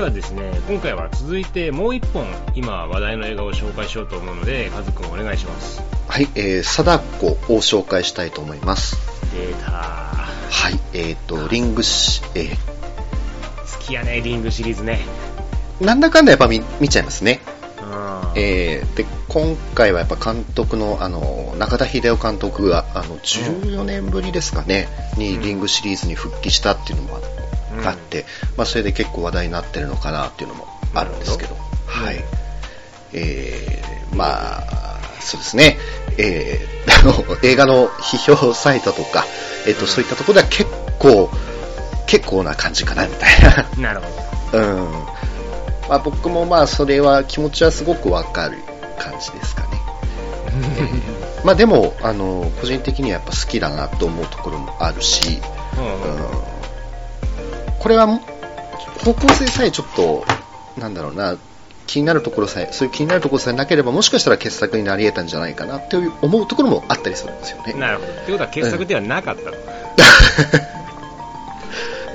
ではですね、今回は続いてもう一本、今話題の映画を紹介しようと思うので、カズくんお願いします。はい、えー、貞子を紹介したいと思います。データはい、えっ、と、リングし、え好きやね、リングシリーズね。ー、なんだかんだやっぱ見見ちゃいますね。うん。えー、で、今回はやっぱ監督の、あの、中田秀夫監督が、あの、14年ぶりですかね、にリングシリーズに復帰したっていうのもうんあって、まあ、それで結構話題になってるのかなっていうのもあるんですけど、どはいうん。えー、まあ、そうですね、えー、あの、映画の批評サイトとか、えっ、と、うんそういったところでは結構、結構な感じかな、みたいな。なるほうん。まあ僕もまあそれは気持ちはすごくわかる感じですかね。ど。まあでも、あの、個人的にはやっぱ好きだなと思うところもあるし、うんうん、これは方向性さえちょっと、なんだろうな、気になるところさえ、そういう気になるところさえなければ、もしかしたら傑作になり得たんじゃないかなっていう思うところもあったりするんですよね。なるほど。ってことは傑作ではなかったと。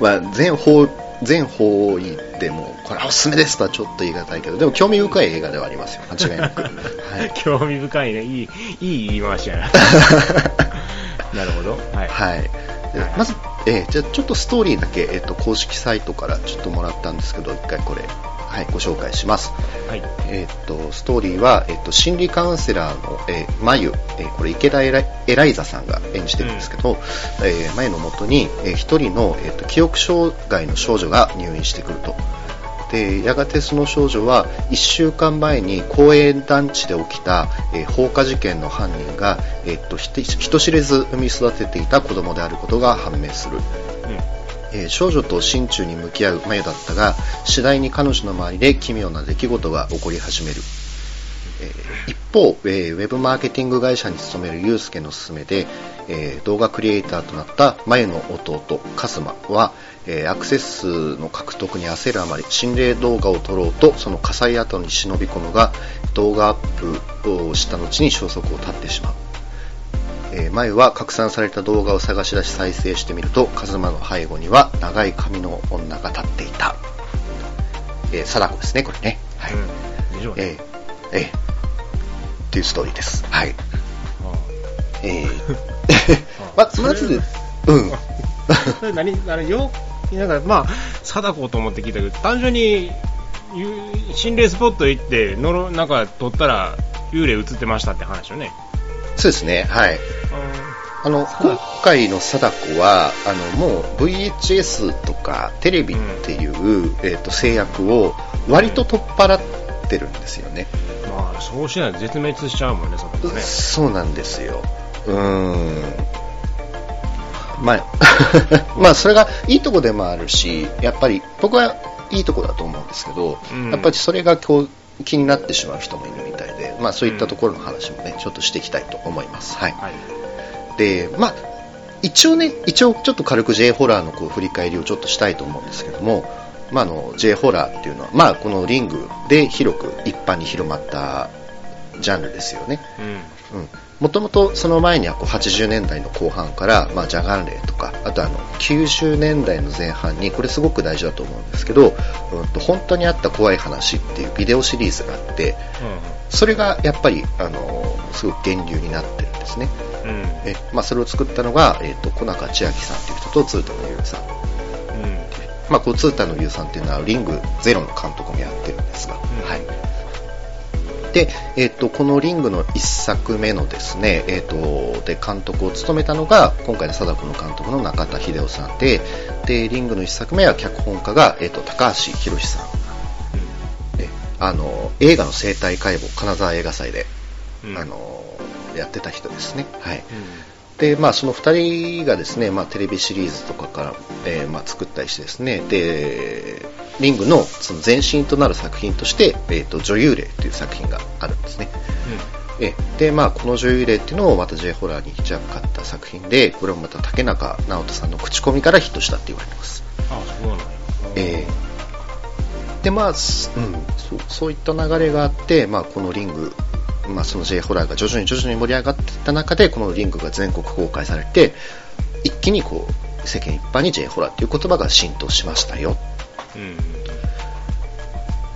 まあ、全方、全方位でも、これはおすすめですとはちょっと言い難いけど、でも興味深い映画ではありますよ、間違いなく。はい興味深いね。いい、いい言い回しやな。なるほど。はい。はい。でまず、えーじゃあちょっとストーリーだけ、えっ、と、公式サイトからちょっともらったんですけど、一回これ、はい、ご紹介します。はい。えっ、と、ストーリーは、えっ、と、心理カウンセラーの、えー、まゆ、えーこれ池田エライエライザさんが演じてるんですけど、えー、まゆのもとに、えー一人の、えっ、と、記憶障害の少女が入院してくると。で、やがてその少女は、1週間前に公園団地で起きた、えー放火事件の犯人が、えっ、と、人知れず産み育てていた子供であることが判明する。えー少女と心中に向き合う眉だったが次第に彼女の周りで奇妙な出来事が起こり始める、えー一方、えーウェブマーケティング会社に勤めるユうスケの勧めで、えー動画クリエイターとなった眉の弟カスマは、えーアクセス数の獲得に焦るあまり心霊動画を撮ろうとその火災跡に忍び込むが動画アップをした後に消息を絶ってしまうえー、前は拡散された動画を探し出し再生してみると、カズマの背後には長い髪の女が立っていた。えー、貞子ですね、これね。はい。うん。えー、えー、っていうストーリーです。はい。えー、ま、まず、うん。何あれよなんかまあ貞子と思って聞いたけど単純にゆ心霊スポット行ってのろなんか撮ったら幽霊映ってましたって話よねそうですね、はい。あの、今回の貞子は、あの、もう VHS とかテレビっていう、えっ、と、制約を割と取っ払ってるんですよね。まあそうしないと絶滅しちゃうもんねそこねそうなんですよ。うーん。まあ、まあ、それがいいとこでもあるし、やっぱり僕はいいとこだと思うんですけど、うんやっぱりそれが気になってしまう人もいるみたいで、まあそういったところの話もね、ちょっとしていきたいと思います。はい。はいで、まあ、一応ね、一応ちょっと軽く J ホラーのこう振り返りをちょっとしたいと思うんですけども、まあ、あの J ホラーっていうのは、まあ、このリングで広く一般に広まったジャンルですよね。うんうん。もともとその前にはこう80年代の後半から、まあ、ジャガンレイとか、あとあの90年代の前半に、これすごく大事だと思うんですけど、うん、と本当にあった怖い話っていうビデオシリーズがあって、それがやっぱり、あのすごく源流になってるんですね。うん。うんえまあ、それを作ったのが、えっと小中千秋さんという人とツータの優さん、うん。まあ、こうツータの優さんっていうのはリングゼロの監督もやってるんですが、ん。はいで、えっとこのリングの1作目のですね、えっとで監督を務めたのが今回の貞子の監督の中田秀夫さんででリングの1作目は脚本家が、えっと高橋宏さん。であの映画の生態解剖金沢映画祭で、うん。あのやってた人ですね、はい、うんで、まあ、その2人がですね、まあ、テレビシリーズとかから、えーまあ、作ったりしてですね、で、リングのその前身となる作品として、えーと、女優霊という作品があるんですね。えで、まあ、この女優霊っていうのをまた J ホラーに一役買った作品で、これもまた竹中直人さんの口コミからヒットしたって言われてます。あそうなんやえーで、まあ、すうん、そうそういった流れがあって、まあ、このリング、まあ、その J ホラーが徐々に徐々に盛り上がっていった中で、このリングが全国公開されて、一気にこう、世間一般に J ホラーっていう言葉が浸透しましたよ。うん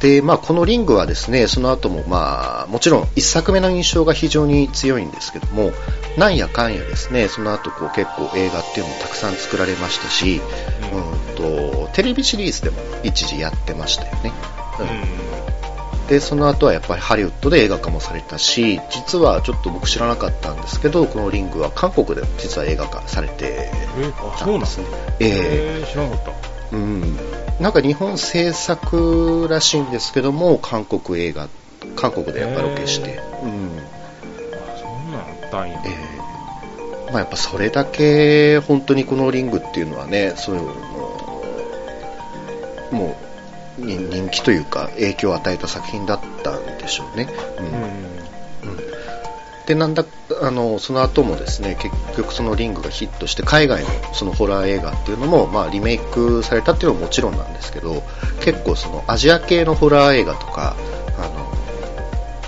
で、まあ、このリングはですね、その後も、まあ、もちろん一作目の印象が非常に強いんですけども、なんやかんやですね、その後こう結構映画っていうのもたくさん作られましたし、うん、とテレビシリーズでも一時やってましたよね。うん、で、その後はやっぱりハリウッドで映画化もされたし、実はちょっと僕知らなかったんですけど、このリングは韓国で実は映画化されてたんですね。えー、知らなかった。うん、なんか日本制作らしいんですけども韓国映画韓国でやっぱロケして、うん、あそんなんあったんや、えー、まあ、やっぱそれだけ本当にこのリングっていうのはねそういうもう人気というか影響を与えた作品だったんでしょうね、うん、うん。でなんだあのその後もですね結局そのリングがヒットして海外のそのホラー映画っていうのも、まあ、リメイクされたっていうのももちろんなんですけど結構そのアジア系のホラー映画とかあ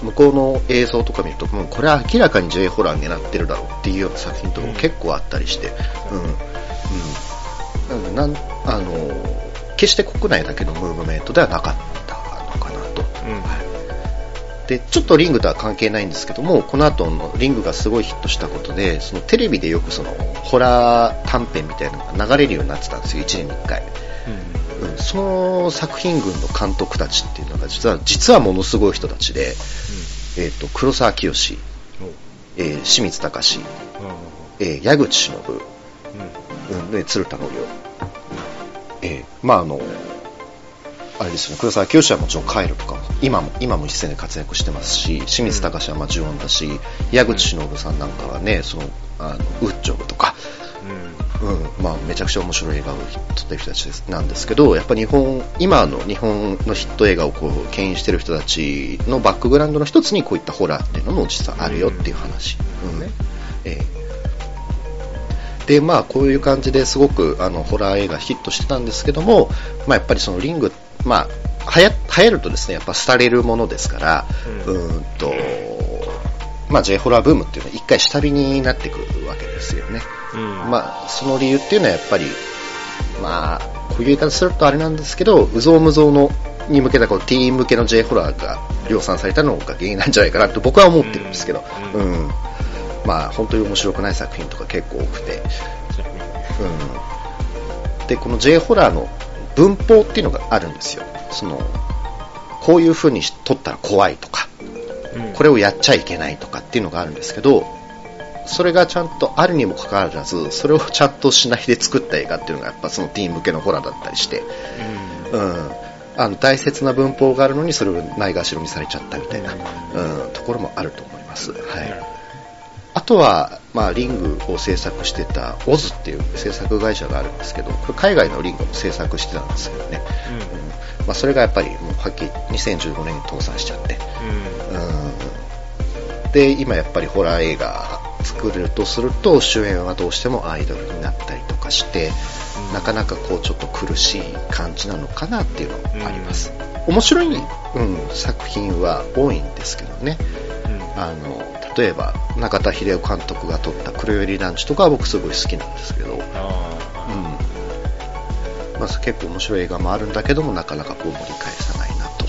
の向こうの映像とか見るともうこれは明らかに J ホラーになってるだろうっていうような作品とかも結構あったりして、うん、うん、なのでなんあの決して国内だけのムーブメントではなかったのかなと。うん。はい。で、ちょっとリングとは関係ないんですけども、この後のリングがすごいヒットしたことで、そのテレビでよくそのホラー短編みたいなのが流れるようになってたんですよ、1年に1回。うん、うん、その作品群の監督たちっていうのが実は、実はものすごい人たちで、うん、えっ、ー、と、黒沢清、えー、清水隆、えー、矢口忍、うん、で、鶴田のりお。え。ー、まああの、あれですね、黒沢清はもちろんカエルとか。今も、今も一戦で活躍してますし、清水隆はまあ呪音だし、矢口忍さんなんかはね、その、あの、ウッチョブとか、うん、うん、まあ、めちゃくちゃ面白い映画を撮ってる人たちです。なんですけど、やっぱ日本、今の日本のヒット映画をこう、牽引してる人たちのバックグラウンドの一つにこういったホラーっていうのも実はあるよっていう話。うん、ね。えーでまあこういう感じですごくあのホラー映画ヒットしてたんですけども、まあ、やっぱりそのリングまあ、流行るとですね、やっぱ廃れるものですから、うん、んと、まあ、J ホラーブームっていうのは一回下火になってくるわけですよね。うん、まあ、その理由っていうのはやっぱり、まあ、こういう言い方するとあれなんですけど、うぞうむぞうのに向けたこうティーン向けの J ホラーが量産されたのが原因なんじゃないかなと僕は思ってるんですけど、うん、うん、まあ、本当に面白くない作品とか結構多くて、うん、で、この J ホラーの文法っていうのがあるんですよ。その、こういう風に撮ったら怖いとか、これをやっちゃいけないとかっていうのがあるんですけど、それがちゃんとあるにもかかわらず、それをちゃんとしないで作った映画っていうのがやっぱそのティーン向けのホラーだったりして、うん、うん、あの大切な文法があるのにそれをないがしろにされちゃったみたいな、うん、ところもあると思います。はい。あとは、まあ、リングを制作してたオズっていう制作会社があるんですけど、これ海外のリングも制作してたんですけどね、うん、うん、まあ、それがやっぱりもうはっきり2015年に倒産しちゃって、うん、うん、で、今やっぱりホラー映画作れるとすると、主演はどうしてもアイドルになったりとかして、うん、なかなかこうちょっと苦しい感じなのかなっていうのもあります。面白い、うん、作品は多いんですけどね、あの例えば中田秀夫監督が撮った「黒百合ランチ」とかは僕すごい好きなんですけど、うん。まあ、結構面白い映画もあるんだけどもなかなかこう盛り返さないなと、う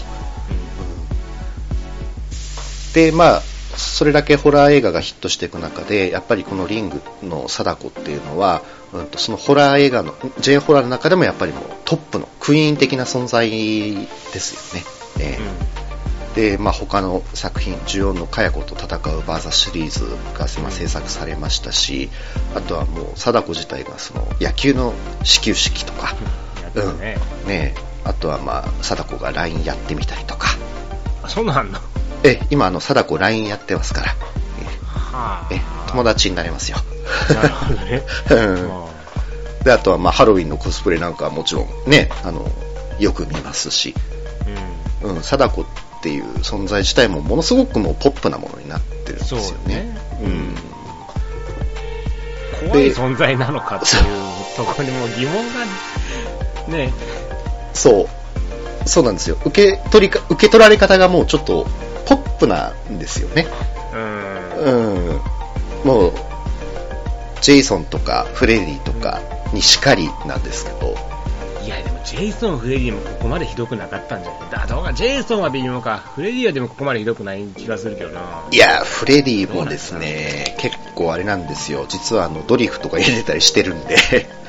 ん、でまあそれだけホラー映画がヒットしていく中でやっぱりこのリングの貞子っていうのは、うん、とそのホラー映画の J ホラーの中でもやっぱりもうトップのクイーン的な存在ですよね、えーで、まあ、他の作品、ジオンのかや子と戦うバーザシリーズが、まあ、制作されましたし、あとはもう、貞子自体がその野球の始球式とか、うん、ね。ね。あとはまあ、貞子が LINE やってみたりとか。あ、そうなんだ。え、今、あの、貞子 LINE やってますから、え、え友達になれますよ。なるほどね。うん、で、あとはまあ、ハロウィンのコスプレなんかはもちろんね、あの、よく見ますし、うん、うん、貞子っていう存在自体もものすごくもうポップなものになってるんですよね。うねうん、怖い存在なのかっていうところにも疑問がね。そう。そうなんですよ。受け取りか、受け取られ方がもうちょっとポップなんですよね。うん。うん。もう、ジェイソンとかフレディとかにしかりなんですけど。いや、でもジェイソン、フレディもここまでひどくなかったんじゃない？だ、どうか、ジェイソンは微妙か。フレディはでもここまでひどくない気がするけどな。いや、フレディもですね、結構あれなんですよ。実はあの、ドリフとか入れたりしてるんで。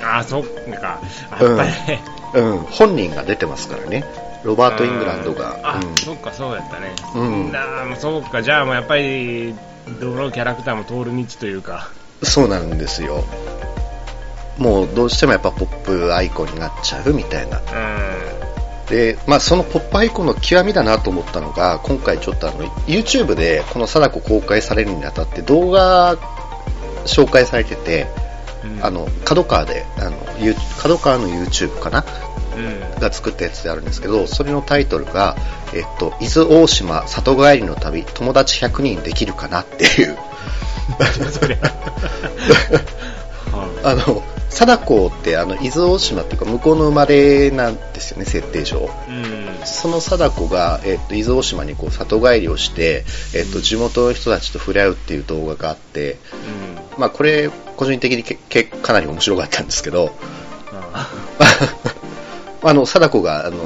ああ、そっか。やっぱり、うん、うん、本人が出てますからね。ロバート・イングランドが。あ、うん、そっか、そうやったね。うん。なあ、そうか、じゃあもうやっぱり、どのキャラクターも通る道というか。そうなんですよ。もうどうしてもやっぱポップアイコンになっちゃうみたいな。で、まあそのポップアイコンの極みだなと思ったのが、今回ちょっとあの、YouTube でこの貞子公開されるにあたって動画紹介されてて、うん、あの、角川で、あの、角川の YouTube かな、うん、が作ったやつであるんですけど、それのタイトルが、えっと、伊豆大島里帰りの旅、友達100人できるかなっていう。あの、貞子ってあの伊豆大島っていうか向こうの生まれなんですよね、設定上。うん、その貞子が、えっと、伊豆大島にこう里帰りをして、えっと、地元の人たちと触れ合うっていう動画があって、うん、まあこれ個人的にけけかなり面白かったんですけど、あ の、貞子が、あの、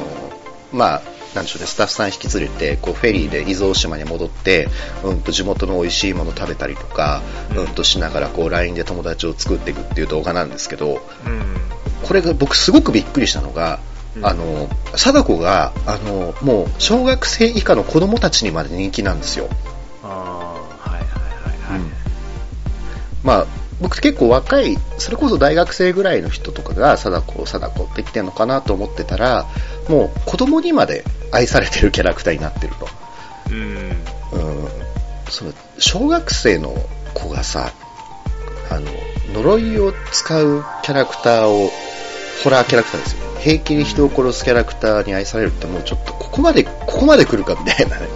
まあ、なんでしょうね、スタッフさん引き連れて、こう、フェリーで伊豆大島に戻って、うんと地元の美味しいもの食べたりとか、うん。としながら、こう、LINE で友達を作っていくっていう動画なんですけど、うん、これが僕すごくびっくりしたのが、うん、あの、貞子が、あの、もう、小学生以下の子供たちにまで人気なんですよ。まあ、僕結構若い、それこそ大学生ぐらいの人とかが、貞子、貞子って言ってんのかなと思ってたら、もう子供にまで愛されてるキャラクターになってると。うん。うん。その、小学生の子がさ、あの、呪いを使うキャラクターを、ホラーキャラクターですよ。平気で人を殺すキャラクターに愛されるってもうちょっと、ここまで、ここまで来るかみたいなね。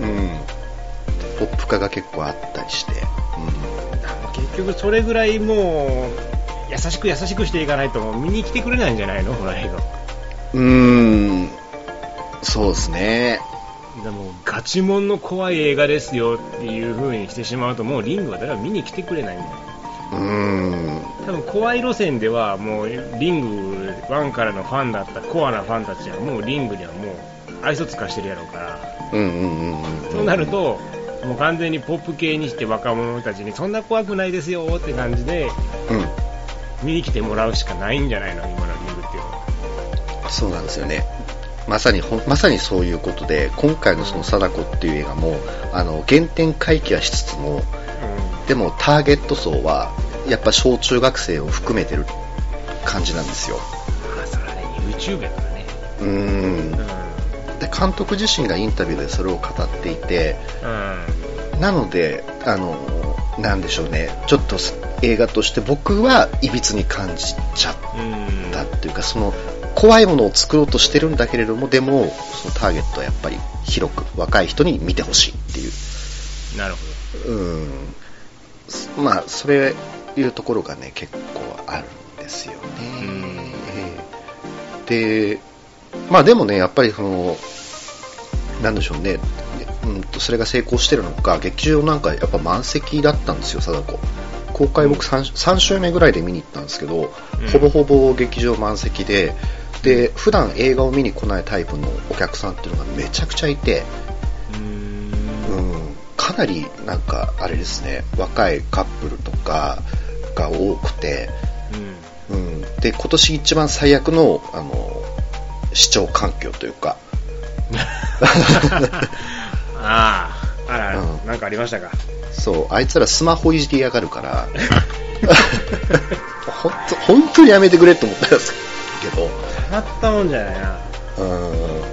うん。うん。ポップ化が結構あったりして。うん。結局それぐらいもう、優しく優しくしていかないと見に来てくれないんじゃないの？ホラー映画。うーん、そうですね。でも、ガチモンの怖い映画ですよっていう風にしてしまうと、もうリングは誰も見に来てくれないんだよ。うーん。多分怖い路線では、もうリング1からのファンだったコアなファンたちは、もうリングにはもう愛想つかしてるやろうから。うんうんうんうん。そうなると、もう完全にポップ系にして若者たちにそんな怖くないですよって感じで、うん、見に来てもらうしかないんじゃないの今のリングっていうのは。そうなんですよね。まさに、まさにそういうことで、今回のその貞子っていう映画も、あの、原点回帰はしつつも、うん、でもターゲット層は、やっぱ小中学生を含めてる感じなんですよ。ああ、それはね、YouTube やからね。うん。で、監督自身がインタビューでそれを語っていて、うん、なので、あの、なんでしょうね、ちょっと映画として僕はいびつに感じちゃったっていうか、その怖いものを作ろうとしてるんだけれども、でも、そのターゲットはやっぱり広く若い人に見てほしいっていう。なるほど。うん。まあ、それいうところがね、結構あるんですよね。で、まあでもね、やっぱりその、なんでしょうね、うんと、それが成功してるのか、劇場なんかやっぱ満席だったんですよ、貞子。公開僕 3, 3週目ぐらいで見に行ったんですけど、うん、ほぼほぼ劇場満席で、で、普段映画を見に来ないタイプのお客さんっていうのがめちゃくちゃいて、うん、かなりなんかあれですね、若いカップルとかが多くて、うん、うん、で、今年一番最悪の、あの、視聴環境というか、ああ、あら、うん、なんかありましたか？そう、あいつらスマホいじりやがるから、本当、本当にやめてくれって思ったんですけど。ったもんじゃないな。う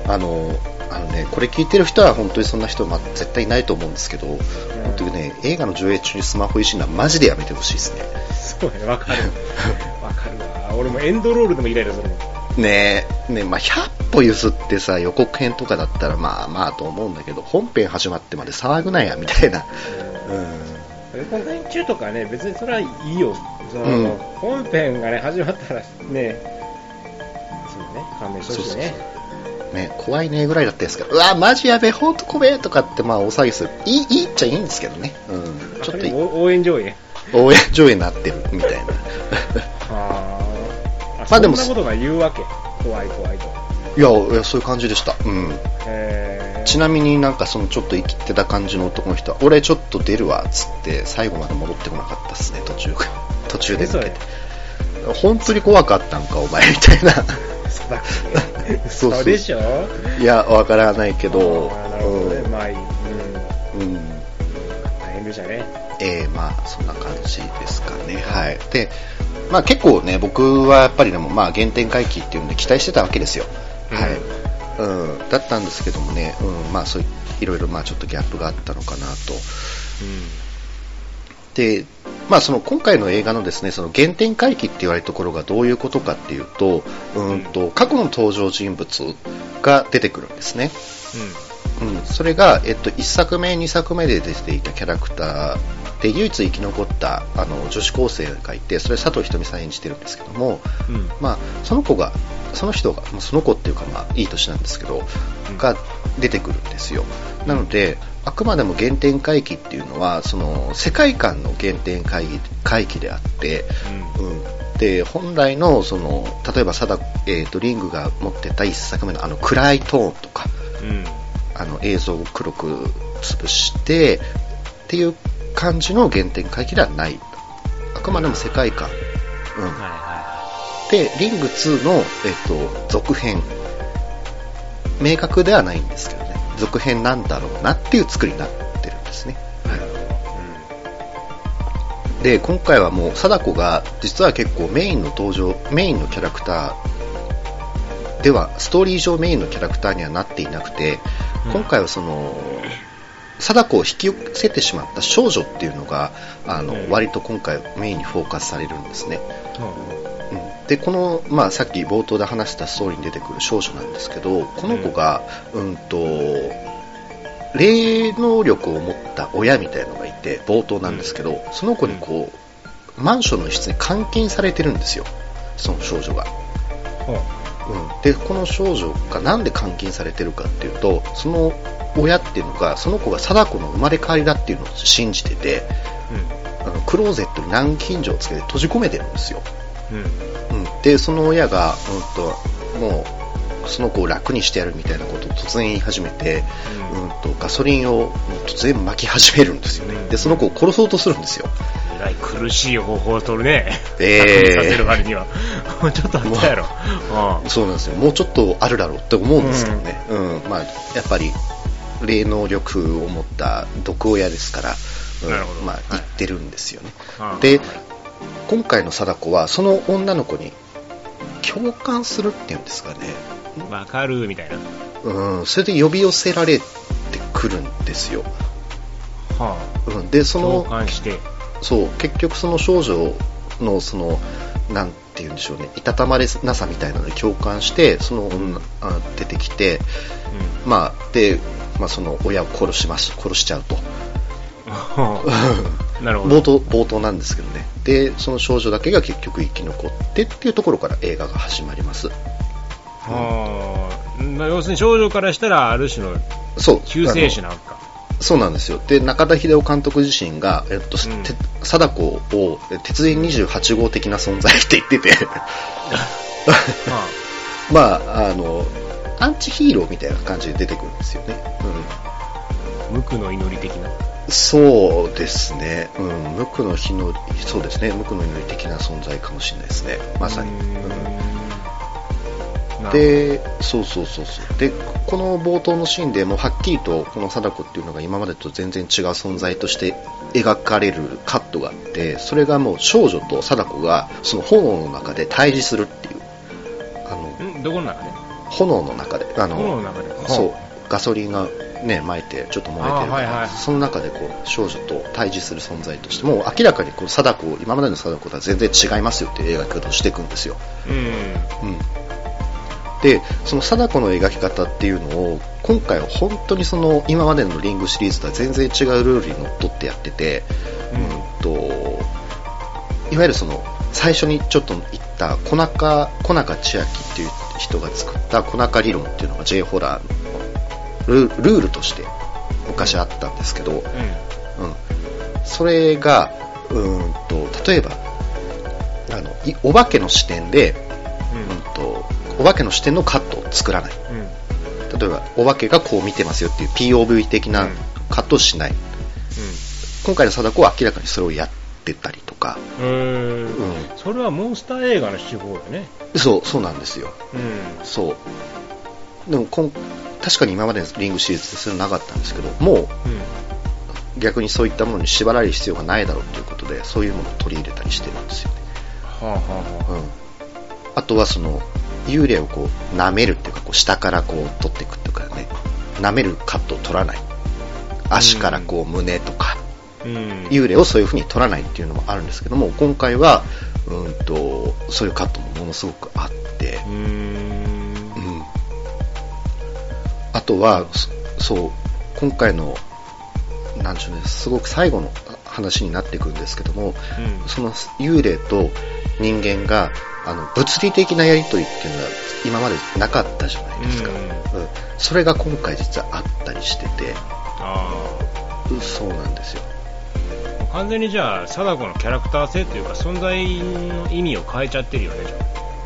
ん、あの、あのね、これ聞いてる人は本当にそんな人は絶対いないと思うんですけど、うん、本当にね、映画の上映中にスマホいじるのはマジでやめてほしいですね。そうね、わかる。わかるわ。俺もエンドロールでもイライラするもん。ねえ、ねまあ、100歩譲ってさ、予告編とかだったらまあまあと思うんだけど、本編始まってまで騒ぐなや、みたいな。うん。予告編中とかね、別にそれはいいよ。その、うん、本編がね、始まったらね、勘弁してほしいね。そうそうそうね、怖いねぐらいだったんですけど、うわ、マジやべえ、ほんと怖えとかって、まあ、お騒ぎする。いい、いいっちゃいいんですけどね。うん。ちょっと応援上映？応援上映になってるみたいな。ああ。まあでも、そんなことが言うわけ？怖い怖いと。いや、いやそういう感じでした。うん。ちなみになんかそのちょっと生きてた感じの男の人は、俺ちょっと出るわ、つって最後まで戻ってこなかったっすね、途中が。途中で抜けて。本当に怖かったんか、お前みたいな。そうそうでしょ？いや、わからないけど、なるほどね。うんまあいい。うん。うん。大変でしたね。えー、まあ、そんな感じですかね。はい。で、まあ結構ね、僕はやっぱりでも、まあ原点回帰っていうんで期待してたわけですよ。はい。うん。だったんですけどもね、うん、まあそういいろいろまあちょっとギャップがあったのかなと。で、まあその今回の映画のですね、その原点回帰って言われるところがどういうことかっていうと、うんと、過去の登場人物が出てくるんですね。うん、それが、えっと、1作目、2作目で出ていたキャラクターで唯一生き残ったあの女子高生がいてそれ佐藤仁美さん演じてるんですけども、うん。うん。まあ、その子がその人がまあその子っていうか、まあ、いい年なんですけど、うんが出てくるんですよなのであくまでも原点回帰っていうのはその世界観の原点回帰回帰であって、うん、で本来のその例えば貞えー、とリングが持ってた1作目のあの暗いトーンとかうん。あの映像を黒く潰してっていう感じの原点回帰ではないあくまでも世界観、うん。はいはでリング2の、えっと、続編。明確ではないんですけどね。続編なんだろうなっていう作りになってるんですね、い。なるほで今回はもう貞子が実は結構メインの登場メインのキャラクターではストーリー上メインのキャラクターにはなっていなくて、うん。今回はその貞子を引き寄せてしまった少女っていうのがあの、うん割と今回メインにフォーカスされるんですね。ど。うん。でこの、まあ、さっき冒頭で話したストーリーに出てくる少女なんですけどこの子が、うん、と霊能力を持った親みたいなのがいて冒頭なんですけど、その子にこうマンションの一室に監禁されてるんですよ。その少女が、ほう。うん、でこの少女がなんで監禁されてるかっていうとその親っていうのがその子が貞子の生まれ変わりだっていうのを信じててあのクローゼットに南京錠をつけて閉じ込めてるんですようん。うん。うん、でその親が、うん、ともうその子を楽にしてやるみたいなことを突然言い始めて、うん、とガソリンを突然巻き始めるんですよね。でその子を殺そうとするんですよ。えらい苦しい方法を取るね。ええ楽にさせる割には。も うちょっとあったやろ。うそうなんですよ。もうちょっとあるだろうって思うんですけどね、うん。まあ、やっぱり霊能力を持った毒親ですから、うん。なるほど。まあ、はい。言ってるんですよね、ん。で今回の貞子はその女の子に共感するっていうんですかね。うん、わかるみたいな。うん、それで呼び寄せられてくるんですよ。はうん、で、その、感して。そう、結局その少女の、その、なんて言うんでしょうね、いたたまれなさみたいなのに共感して、その女、あ出てきて、まあ、で、まあ、その親を殺します、殺しちゃうと。うん。なるほど。冒頭、冒頭なんですけどね。で、その少女だけが結局生き残ってっていうところから映画が始まります。はあ。まあ要するに少女からしたら、ある種のそう。救世主なんか。そうなんですよ。で、中田秀夫監督自身が、えっと、うんて貞子をえ鉄人28号的な存在って言ってて、は まあ、あの、アンチヒーローみたいな感じで出てくるんですよね。あ。無垢の祈り的な。うん。そうですね。うん。無垢の日の、そうですね。無垢の祈り的な存在かもしれないですね。まさに。ううんで、そうそうそうそう。で、この冒頭のシーンでもうはっきりとこの貞子っていうのが今までと全然違う存在として描かれるカットがあって、それがもう少女と貞子がその炎の中で対峙するっていう。あの、んどこの中で？炎の中で、あの、炎の中で。そう、ガソリンがね、撒いてちょっと燃えてるから、あはいはいその中でこう少女と対峙する存在として、もう明らかにこう貞子、今までの貞子とは全然違いますよっていう描き方をしていくんですよ。うん。うん、でその貞子の描き方っていうのを今回は本当にその今までのリングシリーズとは全然違うルールにのっとってやってて、うん、といわゆるその最初にちょっと言った小中小中千秋っていう人が作った小中理論っていうのが J ホラーのルルールとして昔あったんですけど、うん、それがうんと例えばあのいお化けの視点で、うんとお化けの視点のカットを作らない。例えば、お化けがこう見てますよっていう POV 的なカットをしない。今回の貞子は明らかにそれをやってたりとか。うん。それはモンスター映画の手法よね。そう、そうなんですよ。うん。そう。でもこん、確かに今までのリングシリーズでそれなかったんですけど、もう、うん、逆にそういったものに縛られる必要がないだろうということで、そういうものを取り入れたりしてるんですよね。はあはあはあ、うん。あとはその、幽霊をこう、舐めるっていうか、こう、下からこう、取っていくっていうかね、舐めるカットを取らない。足からこう、胸とか、うん、幽霊をそういう風に取らないっていうのもあるんですけども、今回は、うんと、そういうカットもものすごくあって、うん、あとは、そう、今回の、なんでしょうね、すごく最後の話になっていくんですけども、うん、その幽霊と人間があの物理的なやり取りっていうのは今までなかったじゃないですか、うん、うん、それが今回実はあったりしてて。ああそうなんですよ。完全にじゃあ貞子のキャラクター性というか存在の意味を変えちゃってるよね。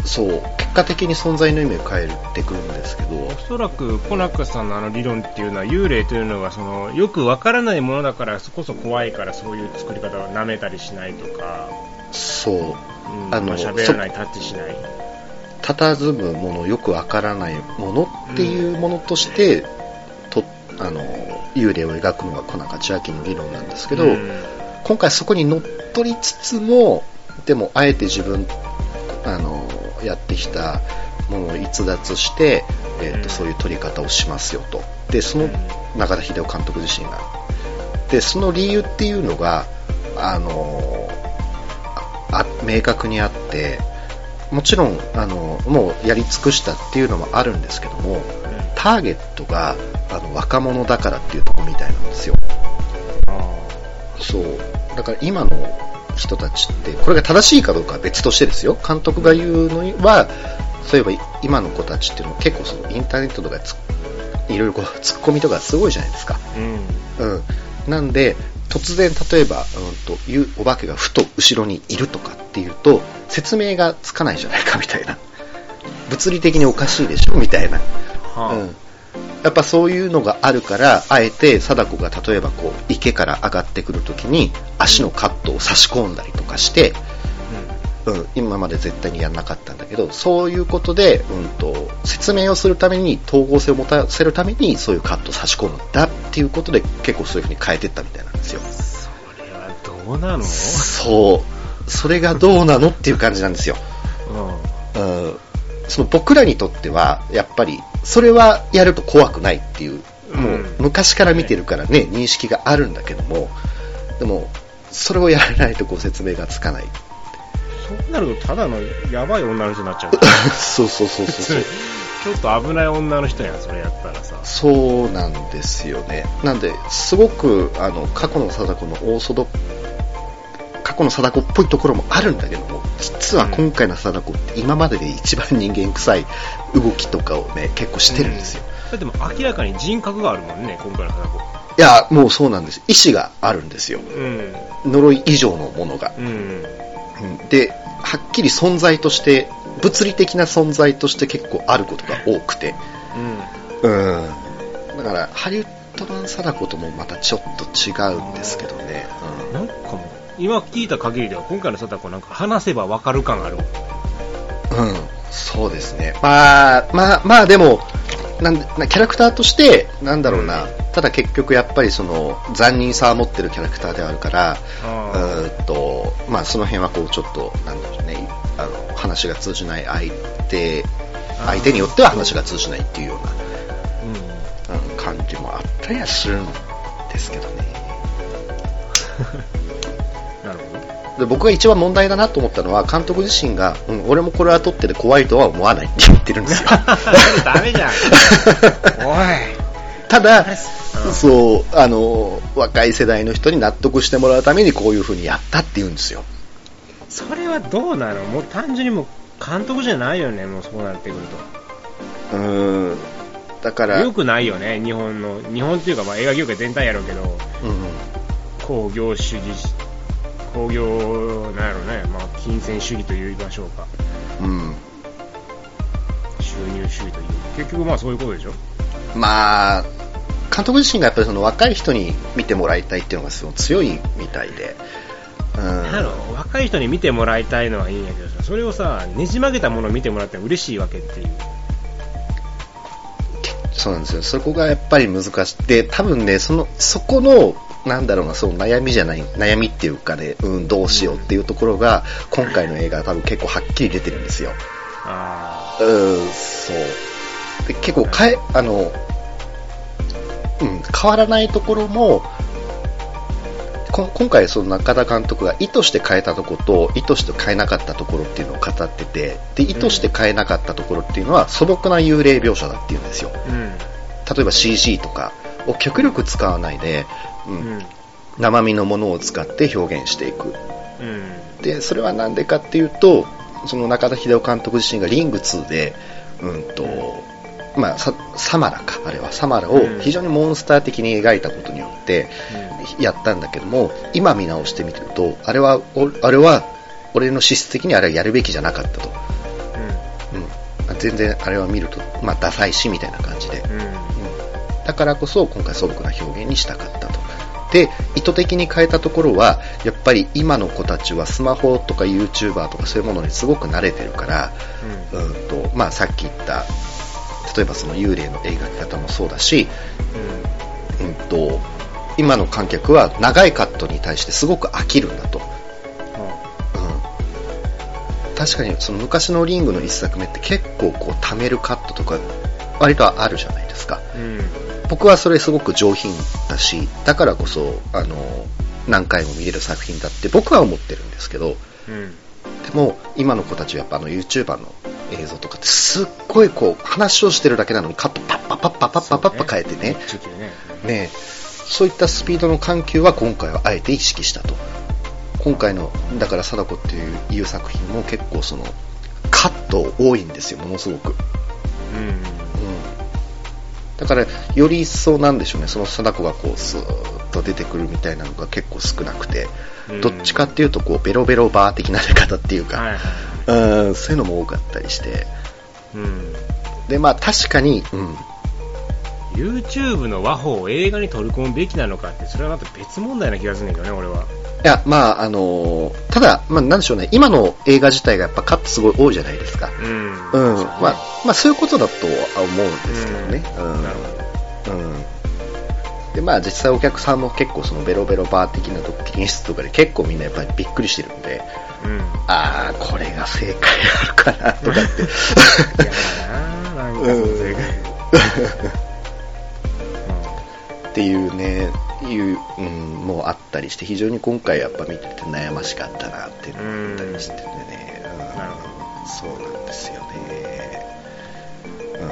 そう。結果的に存在の意味を変えてくるんですけど。おそらくコナックさんのあの理論っていうのは幽霊というのはそのよくわからないものだからこそ怖いからそういう作り方を舐めたりしないとか。そう、うん、あの喋らないタッチしない。佇むものよくわからないものっていうものとして、うん、とあの幽霊を描くのが小中千秋の理論なんですけど、うん、今回そこにのっとりつつもでもあえて自分あのやってきたものを逸脱して、えーと、そういう撮り方をしますよと。でその中田秀夫監督自身が。でその理由っていうのがあのあ明確にあってもちろんあのもうやり尽くしたっていうのもあるんですけどもターゲットがあの若者だからっていうとこみたいなんですよそうだから今の人たちって、これが正しいかどうかは別としてですよ。監督が言うのは、そういえば今の子たちっていうのは結構そのインターネットとかいろいろこうツッコミとかすごいじゃないですか。うん。うん。なんで、突然例えば、うんと、お化けがふと後ろにいるとかっていうと、説明がつかないじゃないかみたいな。物理的におかしいでしょみたいな。はあ、うん。やっぱそういうのがあるから、あえて貞子が例えばこう池から上がってくるときに足のカットを差し込んだりとかして、うん、うん、今まで絶対にやらなかったんだけど、そういうことで、うんと、説明をするために、統合性を持たせるために、そういうカットを差し込むんだっていうことで、結構そういう風に変えていったみたいなんですよ。それはどうなの？そう。それがどうなのっていう感じなんですよ。うん、うんその僕らにとっては、やっぱり、それはやると怖くないっていう、もう昔から見てるからね、認識があるんだけども、でも、それをやらないとご説明がつかない。そうなると、ただのやばい女の人になっちゃう。そうそうそうそう。ちょっと危ない女の人やん、それやったらさ。そうなんですよね。なんで、すごく、あの、過去の貞子のオーソド過去の貞子っぽいところもあるんだけども、実は今回の貞子って今までで一番人間臭い動きとかをね、結構してるんですよ。うん、だっても明らかに人格があるもんね、今回の貞子。いや、もうそうなんです。意志があるんですよ。うん、呪い以上のものが。うん、で、はっきり存在として、物理的な存在として結構あることが多くて。うん。うん。だから、ハリウッド版貞子ともまたちょっと違うんですけどね。うん、なんかも今聞いた限りでは今回の貞子なんか話せばわかる感あるうんそうですねまあまあまあでもなんキャラクターとしてなんだろうな、ただ結局やっぱりその残忍さを持ってるキャラクターではあるからうんとまあその辺はこうちょっとなんだろうねあの話が通じない相手相手によっては話が通じないっていうような、うん、感じもあったりはするんですけどね。で僕が一番問題だなと思ったのは監督自身が、うん、俺もこれは撮ってて怖いとは思わないって言ってるんですよ。ダメじゃん。おい。ただ、うん、そうあの若い世代の人に納得してもらうためにこういう風にやったって言うんですよそれはどうなの？もう単純にもう監督じゃないよね？もうそうなってくると。うん。だから。よくないよね？日本の日本っていうかまあ映画業界全体やろうけど、うん、工業主義工業なんやろね、まあ、金銭主義と言いましょうか、うん、収入主義という。結局まあそういうことでしょ？まあ監督自身がやっぱりその若い人に見てもらいたいっていうのがすごい強いみたいで、うん、若い人に見てもらいたいのはいいんやけどさそれをさねじ曲げたものを見てもらって嬉しいわけっていうそうなんですよそこがやっぱり難しくて多分ねそのそこのなんだろうな、その悩みじゃない、悩みっていうかね、うん、どうしようっていうところが、今回の映画多分結構はっきり出てるんですよ。ああ。うん、そう。で結構かえ、あの、うん、変わらないところも、今回その中田監督が意図して変えたところと意図して変えなかったところっていうのを語っててで意図して変えなかったところっていうのは素朴な幽霊描写だっていうんですよ、うん、例えば CG とかを極力使わないで、うん、生身のものを使って表現していく、うん、でそれは何でかっていうとその中田秀夫監督自身がリング2で、うんとまあ、サマラかあれは。サマラを非常にモンスター的に描いたことによってやったんだけども、今見直してみるとあれはあれは俺の資質的にあれはやるべきじゃなかったと、うん、全然あれは見ると、まあ、ダサいしみたいな感じで、うん。だからこそ今回素朴な表現にしたかったと。で、意図的に変えたところは、やっぱり今の子たちはスマホとか YouTuber とかそういうものにすごく慣れてるから、うん、うんと、まあさっき言った、例えばその幽霊の描き方もそうだし、うん、うんと、今の観客は長いカットに対してすごく飽きるんだと。確かにその昔のリングの1作目って結構こう貯めるカットとか割とあるじゃないですか、うん、僕はそれすごく上品だし、だからこそ、あの、何回も見れる作品だって僕は思ってるんですけど、うん、でも、今の子たちはやっぱあの YouTuber の映像とかってすっごいこう、話をしてるだけなのにカットパッパッパッパッパッパッパッパ変えてね、ねねそういったスピードの緩急は今回はあえて意識したと。今回の、だから貞子っていういう作品も結構その、カット多いんですよ、ものすごく。うんだから、より一層なんでしょうね、その貞子がこう、スーッと出てくるみたいなのが結構少なくて、うん、どっちかっていうと、こう、ベロベロバー的な出方っていうか、そういうのも多かったりして、うん、で、まあ確かに、うん、YouTube の和法を映画に取り込むべきなのかって、それはまた別問題な気がするんだけどね、俺は。いや、まあ、あのー、ただ、まあ、なんでしょうね、今の映画自体がやっぱカットすごい多いじゃないですか。うん。うん。まあ、まあ、そういうことだとは思うんですけどね。うん。なるほど。うん。で、まあ、実際お客さんも結構そのベロベロバー的なドッキリ演出とかで結構みんなやっぱりびっくりしてるんで、うん。ああ、これが正解あるかな、とかって。ななんか正解。っていうね、いう、うん、もあったりして、非常に今回やっぱ見てて悩ましかったなっていうのがあったりしててね、うん、そうなんですよね。う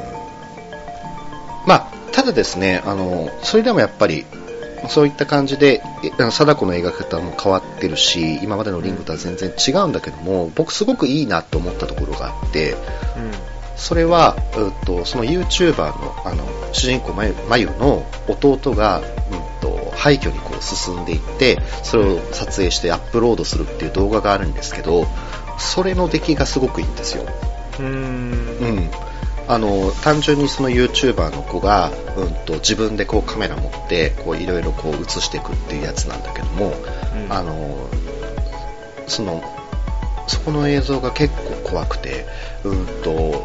ん、まあ、ただですね、あの、それでもやっぱり、そういった感じで、貞子の描き方も変わってるし、今までのリングとは全然違うんだけども、僕すごくいいなと思ったところがあって、うん。それは、うと、その YouTuber のあの主人公まゆの弟が、うんと、廃墟にこう進んでいってそれを撮影してアップロードするっていう動画があるんですけどそれの出来がすごくいいんですよ。うん。うんあの単純にその YouTuber の子が、うんと、自分でこうカメラ持っていろいろ映していくっていうやつなんだけども、うん、あのそのそこの映像が結構怖くて、うんと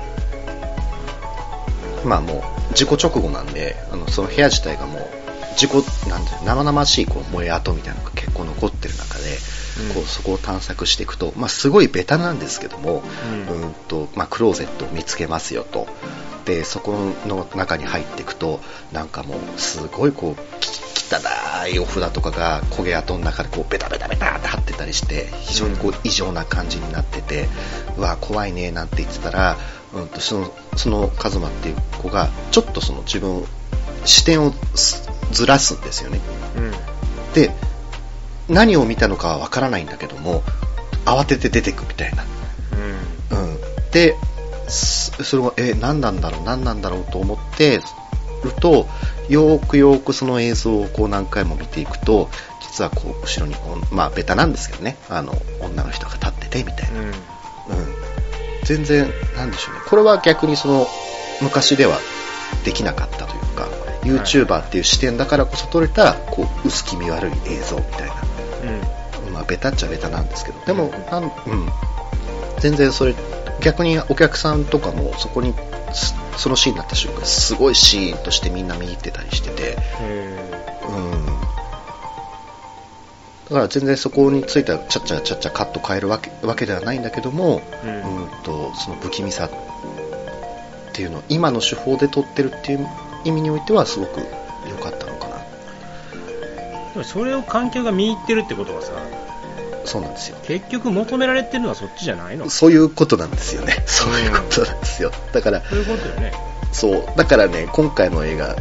まあもう事故直後なんで、あのその部屋自体がもう事故、なんて生々しいこう燃え跡みたいなのが結構残ってる中で、うん、こうそこを探索していくと、まあ、すごいベタなんですけども、うん、うんとまあ、クローゼットを見つけますよと。で、そこの中に入っていくと、なんかもうすごいこう、汚いお札とかが焦げ跡の中でこうベタベタベタって貼ってたりして非常にこう異常な感じになってて、うわ怖いねなんて言ってたらうんとそのそのカズマっていう子がちょっとその自分視点をずらすんですよね、うん、で何を見たのかはわからないんだけども慌てて出てくみたいな、うん、うん、でそれはえ何なんだろう何なんだろうと思ってるとよーくよーくその映像をこう何回も見ていくと実はこう後ろにまあベタなんですけどね。あの女の人が立っててみたいな、うん、うん。全然、なんでしょうね。これは逆にその、昔ではできなかったというか、YouTuber っていう視点だからこそ撮れた、こう、薄気味悪い映像みたいな。うん。まあ、ベタっちゃベタなんですけど、でも、なん、うん。全然それ、逆にお客さんとかもそこに、そのシーンになった瞬間、すごいシーンとしてみんな見入ってたりしてて、うん。だから全然そこについてはちゃっちゃちゃっちゃカット変えるわけわけではないんだけども、うん、うんとその不気味さっていうのを今の手法で撮ってるっていう意味においてはすごく良かったのかな。でもそれを観客が見入ってるってことはさそうなんですよ。結局求められてるのはそっちじゃないの？そういうことなんですよね。そういうことなんですよ、だからそういうことよね。そう。だからね今回の映画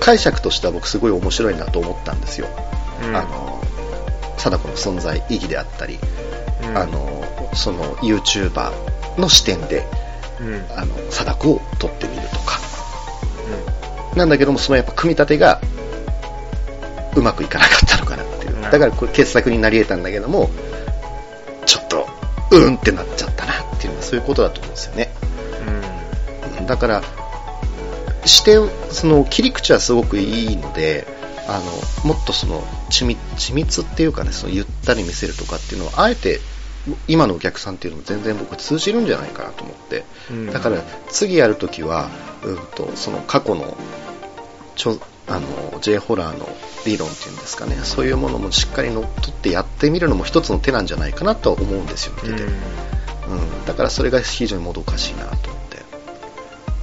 解釈としては僕すごい面白いなと思ったんですよ、うん、あの貞子の存在意義であったり、うん、あのその YouTuber の視点で、うん、あの貞子を撮ってみるとか、うん、なんだけどもそのやっぱ組み立てがうまくいかなかったのかなっていう。だからこれ傑作になり得たんだけどもちょっとうんってなっちゃったなっていうのはそういうことだと思うんですよね、うん、だから視点その切り口はすごくいいのであのもっとその緻密緻密っていうかねそのゆったり見せるとかっていうのをあえて今のお客さんっていうのも全然僕通じるんじゃないかなと思って、うん、だから次やるときは、うんと、その過去のちょあの J ホラーの理論っていうんですかね。そういうものもしっかり乗っ取ってやってみるのも一つの手なんじゃないかなと思うんですよ見てて、うん、うん、だからそれが非常にもどかしいなと思って。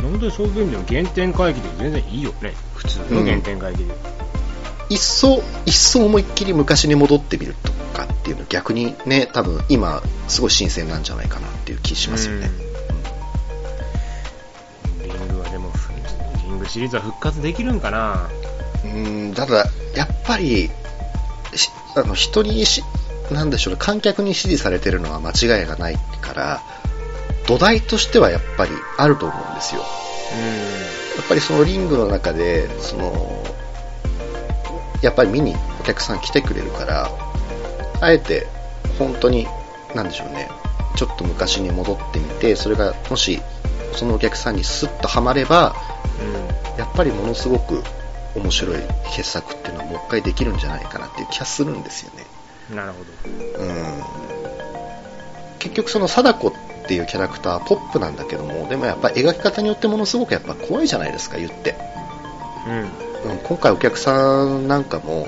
本当にそういう意味でも原点回帰で全然いいよね。普通の原点回帰で、一層、一層思いっきり昔に戻ってみるとかっていうの逆にね、多分今、すごい新鮮なんじゃないかなっていう気しますよね。リングシリーズは復活できるんかな？うん、ただ、やっぱり、あの、人にし、なんでしょうね、観客に支持されてるのは間違いがないから、土台としてはやっぱりあると思うんですよ。うん、やっぱりそのリングの中で、その、やっぱり見にお客さん来てくれるから、あえて本当に、なんでしょうね、ちょっと昔に戻ってみて、それがもしそのお客さんにスッとはまれば、うん、やっぱりものすごく面白い傑作っていうのはもう一回できるんじゃないかなっていう気がするんですよね。なるほど。うん。結局その貞子っていうキャラクターポップなんだけども、でもやっぱ描き方によってものすごくやっぱ怖いじゃないですか、言って。うん。うん、今回お客さんなんかも、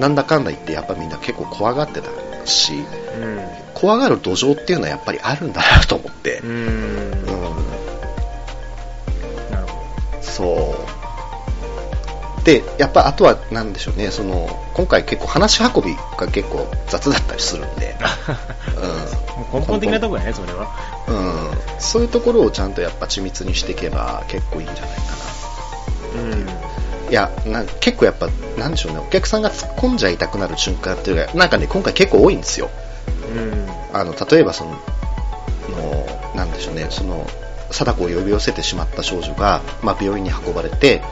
なんだかんだ言ってやっぱみんな結構怖がってたし、うん、怖がる土壌っていうのはやっぱりあるんだなと思って。うん。そう。で、やっぱあとはなんでしょうね、その、今回結構話し運びが結構雑だったりするんで。うん。根本的なところやね、それは。うん。そういうところをちゃんとやっぱ緻密にしていけば結構いいんじゃないかな。うん。いやな結構やっぱ、なんでしょうね、お客さんが突っ込んじゃいたくなる瞬間っていうか、なんかね、今回結構多いんですよ。うん、あの例えばその、のなんでしょうね、その、貞子を呼び寄せてしまった少女が、まあ、病院に運ばれて、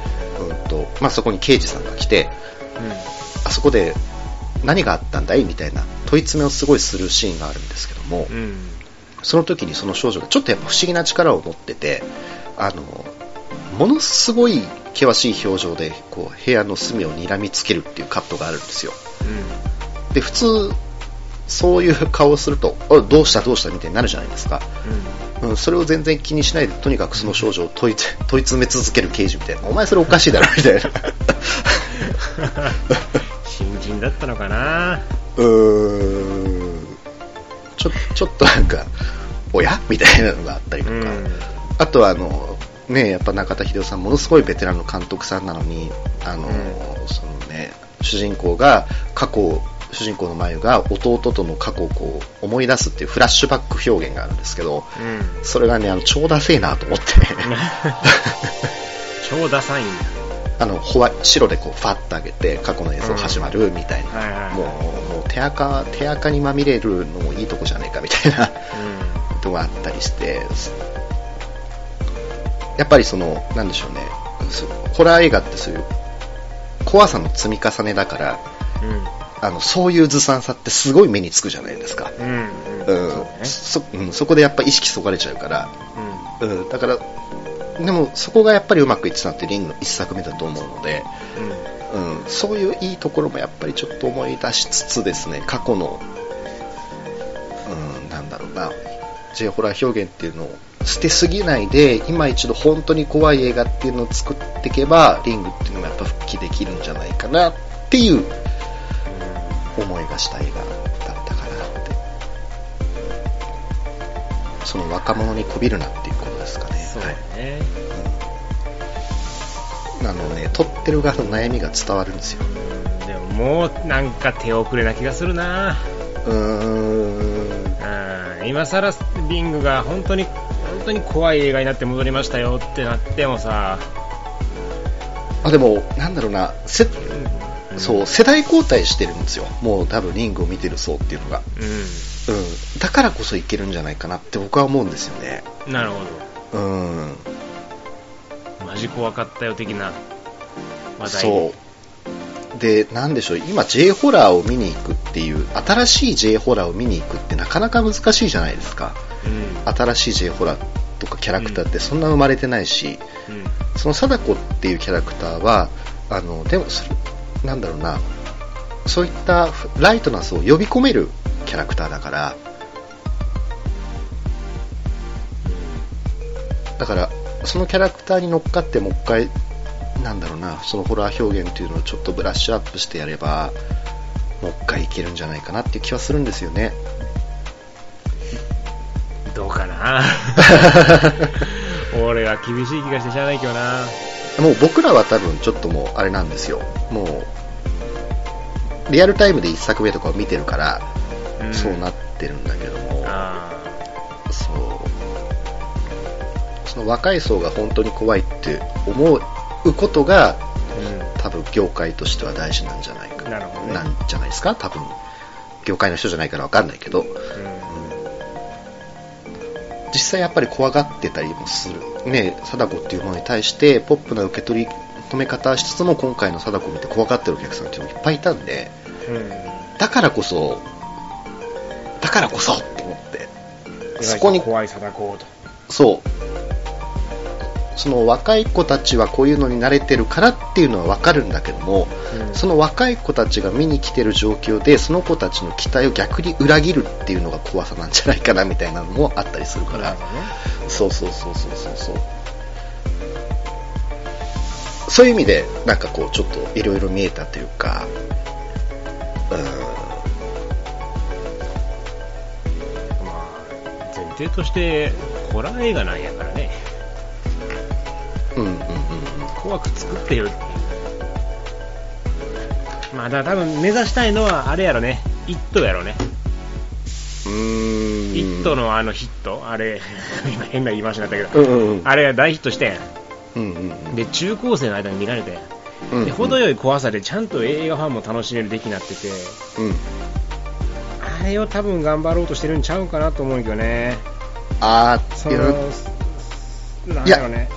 うんとまあ、そこに刑事さんが来て、うん、あそこで何があったんだい？みたいな問い詰めをすごいするシーンがあるんですけども、うん、その時にその少女がちょっとやっぱ不思議な力を持ってて、あのものすごい険しい表情でこう部屋の隅を睨みつけるっていうカットがあるんですよ、うん、で普通そういう顔をするとどうしたどうした？みたいになるじゃないですか、うん、うん、それを全然気にしないでとにかくその少女を問い問い詰め続ける刑事みたいな。お前それおかしいだろみたいな。新人だったのかな。うーん。ちょちょっとなんかおや？みたいなのがあったりとか、うん、あとはあのね、やっぱ中田秀夫さん、ものすごいベテランの監督さんなのに、あの、うん、そのね、主人公が過去主人公の眉が弟との過去をこう思い出すっていうフラッシュバック表現があるんですけど、うん、それがね、あの超ダセえなと思って。超ダサいんだ。あの、ホワ白でこう、ファッと上げて、過去の映像始まるみたいな。もう、もう手垢、手垢にまみれるのもいいとこじゃねえかみたいな、うん、とがあったりして、やっぱりその、なんでしょうね、ホラー映画ってそういう怖さの積み重ねだから、うん、あのそういうずさんさってすごい目につくじゃないですか。うんうん、うん。そこでやっぱ意識そがれちゃうから、うん、だからでもそこがやっぱりうまくいってたってリングの1作目だと思うので、うん。うん、そういういいところもやっぱりちょっと思い出しつつですね過去の、うん、なんだろうな。J ホラー表現っていうのを捨てすぎないで今一度本当に怖い映画っていうのを作っていけばリングっていうのもやっぱ復帰できるんじゃないかなっていう思いがした映画だったかなって。その若者にこびるなっていうことですかね。そうね、うん、あのね撮ってる側の悩みが伝わるんですよ。でももうなんか手遅れな気がするな。うーん。今更リングが本当に本当に怖い映画になって戻りましたよってなってもさ。あでもなんだろうな。せ、うん、そう世代交代してるんですよ。もう多分リングを見てる層っていうのが、うん、うん、だからこそいけるんじゃないかなって僕は思うんですよね。なるほど。うん。マジ怖かったよ的な。話題。そう。で、なんでしょう、今 J ホラーを見に行くっていう、新しい J ホラーを見に行くってなかなか難しいじゃないですか。うん、新しい J ホラーとかキャラクターってそんな生まれてないし、うん、その貞子っていうキャラクターは、あの、でも、なんだろうな、そういったライトな層を呼び込めるキャラクターだから、だから、そのキャラクターに乗っかってもう一回なんだろうな、そのホラー表現っていうのをちょっとブラッシュアップしてやれば、もう一回いけるんじゃないかなっていう気はするんですよね。どうかな？俺は厳しい気がしてしゃあないけどな。もう僕らは多分ちょっともうあれなんですよ。もう、リアルタイムで1作目とかを見てるから、うん、そうなってるんだけども、そう。その若い層が本当に怖いって思ううことが、うん、多分業界としては大事なんじゃないか。なんじゃないですか？多分業界の人じゃないから分かんないけど、うん、実際やっぱり怖がってたりもする。ね貞子っていうものに対してポップな受け取り止め方しつつも今回の貞子を見て怖がってるお客さんっていうのがいっぱいいたんで、うん、だからこそだからこそって思って。そこに怖い貞子と。そうその若い子たちはこういうのに慣れてるからっていうのは分かるんだけども、うん、その若い子たちが見に来てる状況でその子たちの期待を逆に裏切るっていうのが怖さなんじゃないかなみたいなのもあったりするから、ね、そうそうそうそうそうそう。そういう意味でなんかこうちょっといろいろ見えたというかうん。前提としてホラー映画なんやからね怖く作ってよっていうまあだから多分目指したいのはあれやろね「イット!」やろね。うーん「イット!」のあのヒット。あれ 今変な言い回しになったけど、うんうんうん、あれが大ヒットしてん、うんうん。うん、で中高生の間に見られて、うんうん、で程よい怖さでちゃんと映画ファンも楽しめる出来になってて、うん、あれを多分頑張ろうとしてるんちゃうかなと思うけどね。ああそのなんだろうね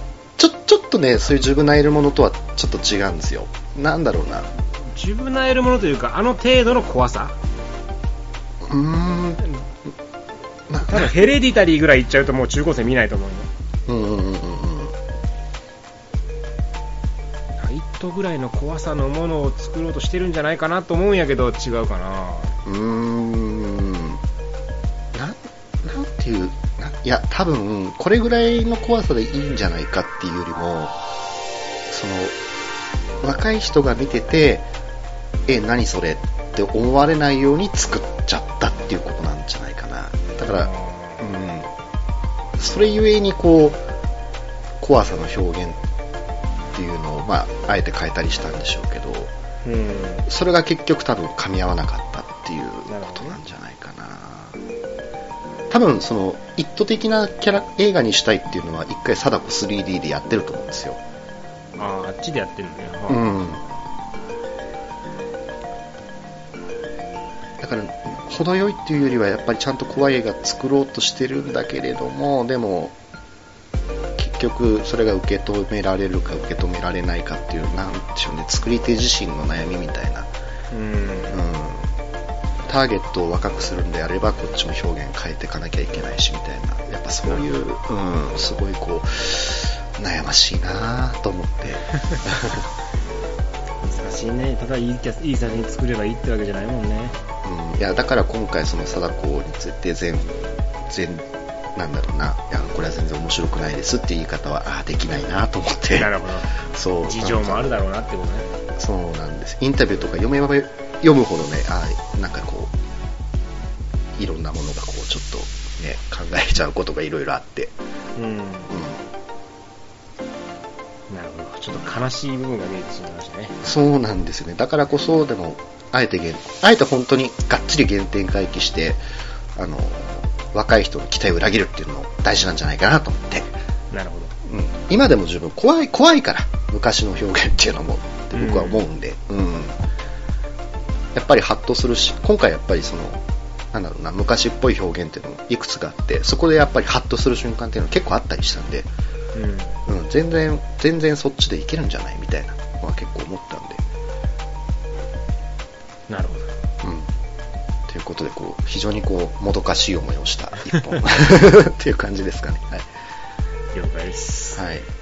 とね、そういうジュブナイルものとはちょっと違うんですよ。なんだろうな。ジュブナイルものというか、あの程度の怖さうーん。多分ヘレディタリーぐらいいっちゃうともう中高生見ないと思うよ。うんうんうんうん。イットぐらいの怖さのものを作ろうとしてるんじゃないかなと思うんやけど、違うかな。うーん。な、なんていう、いや、多分、これぐらいの怖さでいいんじゃないかっていうよりも、その、若い人が見てて、え、何それって思われないように作っちゃったっていうことなんじゃないかな。だから、うん、それゆえにこう、怖さの表現っていうのを、まあ、あえて変えたりしたんでしょうけど、うん、それが結局多分噛み合わなかったっていうことなんじゃないかな。多分その、一途的なキャラ、映画にしたいっていうのは、一回貞子 3D でやってると思うんですよ。ああ、あっちでやってるんだよ。うん。だから、程よいっていうよりは、やっぱりちゃんと怖い映画作ろうとしてるんだけれども、でも、結局、それが受け止められるか受け止められないかっていう、なんでしょうね、作り手自身の悩みみたいな。うん。うん多ターゲットを若くするんであればこっちも表現変えていかなきゃいけないしみたいな。やっぱそういう、うん、すごいこう悩ましいなと思って。難しいね。ただいいいい作品作ればいいってわけじゃないもんね、うん、いやだから今回その貞子について全全なんだろうな。いやこれは全然面白くないですって言い方はああできないなと思って。なるほど。そう事情もあるだろうなってことね。そうなんです。インタビューとか読めば読むほどねああなんかこういろんなものがこうちょっとね考えちゃうことがいろいろあってうん、うん、なるほどちょっと悲しい部分が見えてしまいましたねそうなんですよねだからこそでもあえてあえて本当にがっちり原点回帰してあの若い人の期待を裏切るっていうのも大事なんじゃないかなと思って。なるほど。うん。今でも十分怖い、怖いから、昔の表現っていうのも、って僕は思うんで、うん、うん。やっぱりハッとするし、今回やっぱりその、なんだろうな、昔っぽい表現っていうのもいくつかあって、そこでやっぱりハッとする瞬間っていうのは結構あったりしたんで、うん、うん、全然、全然そっちでいけるんじゃないみたいなのは結構思ったんで。なるほど。ということでこう非常にこうもどかしい思いをした一本 っていう感じですかね。はい、了解です。はい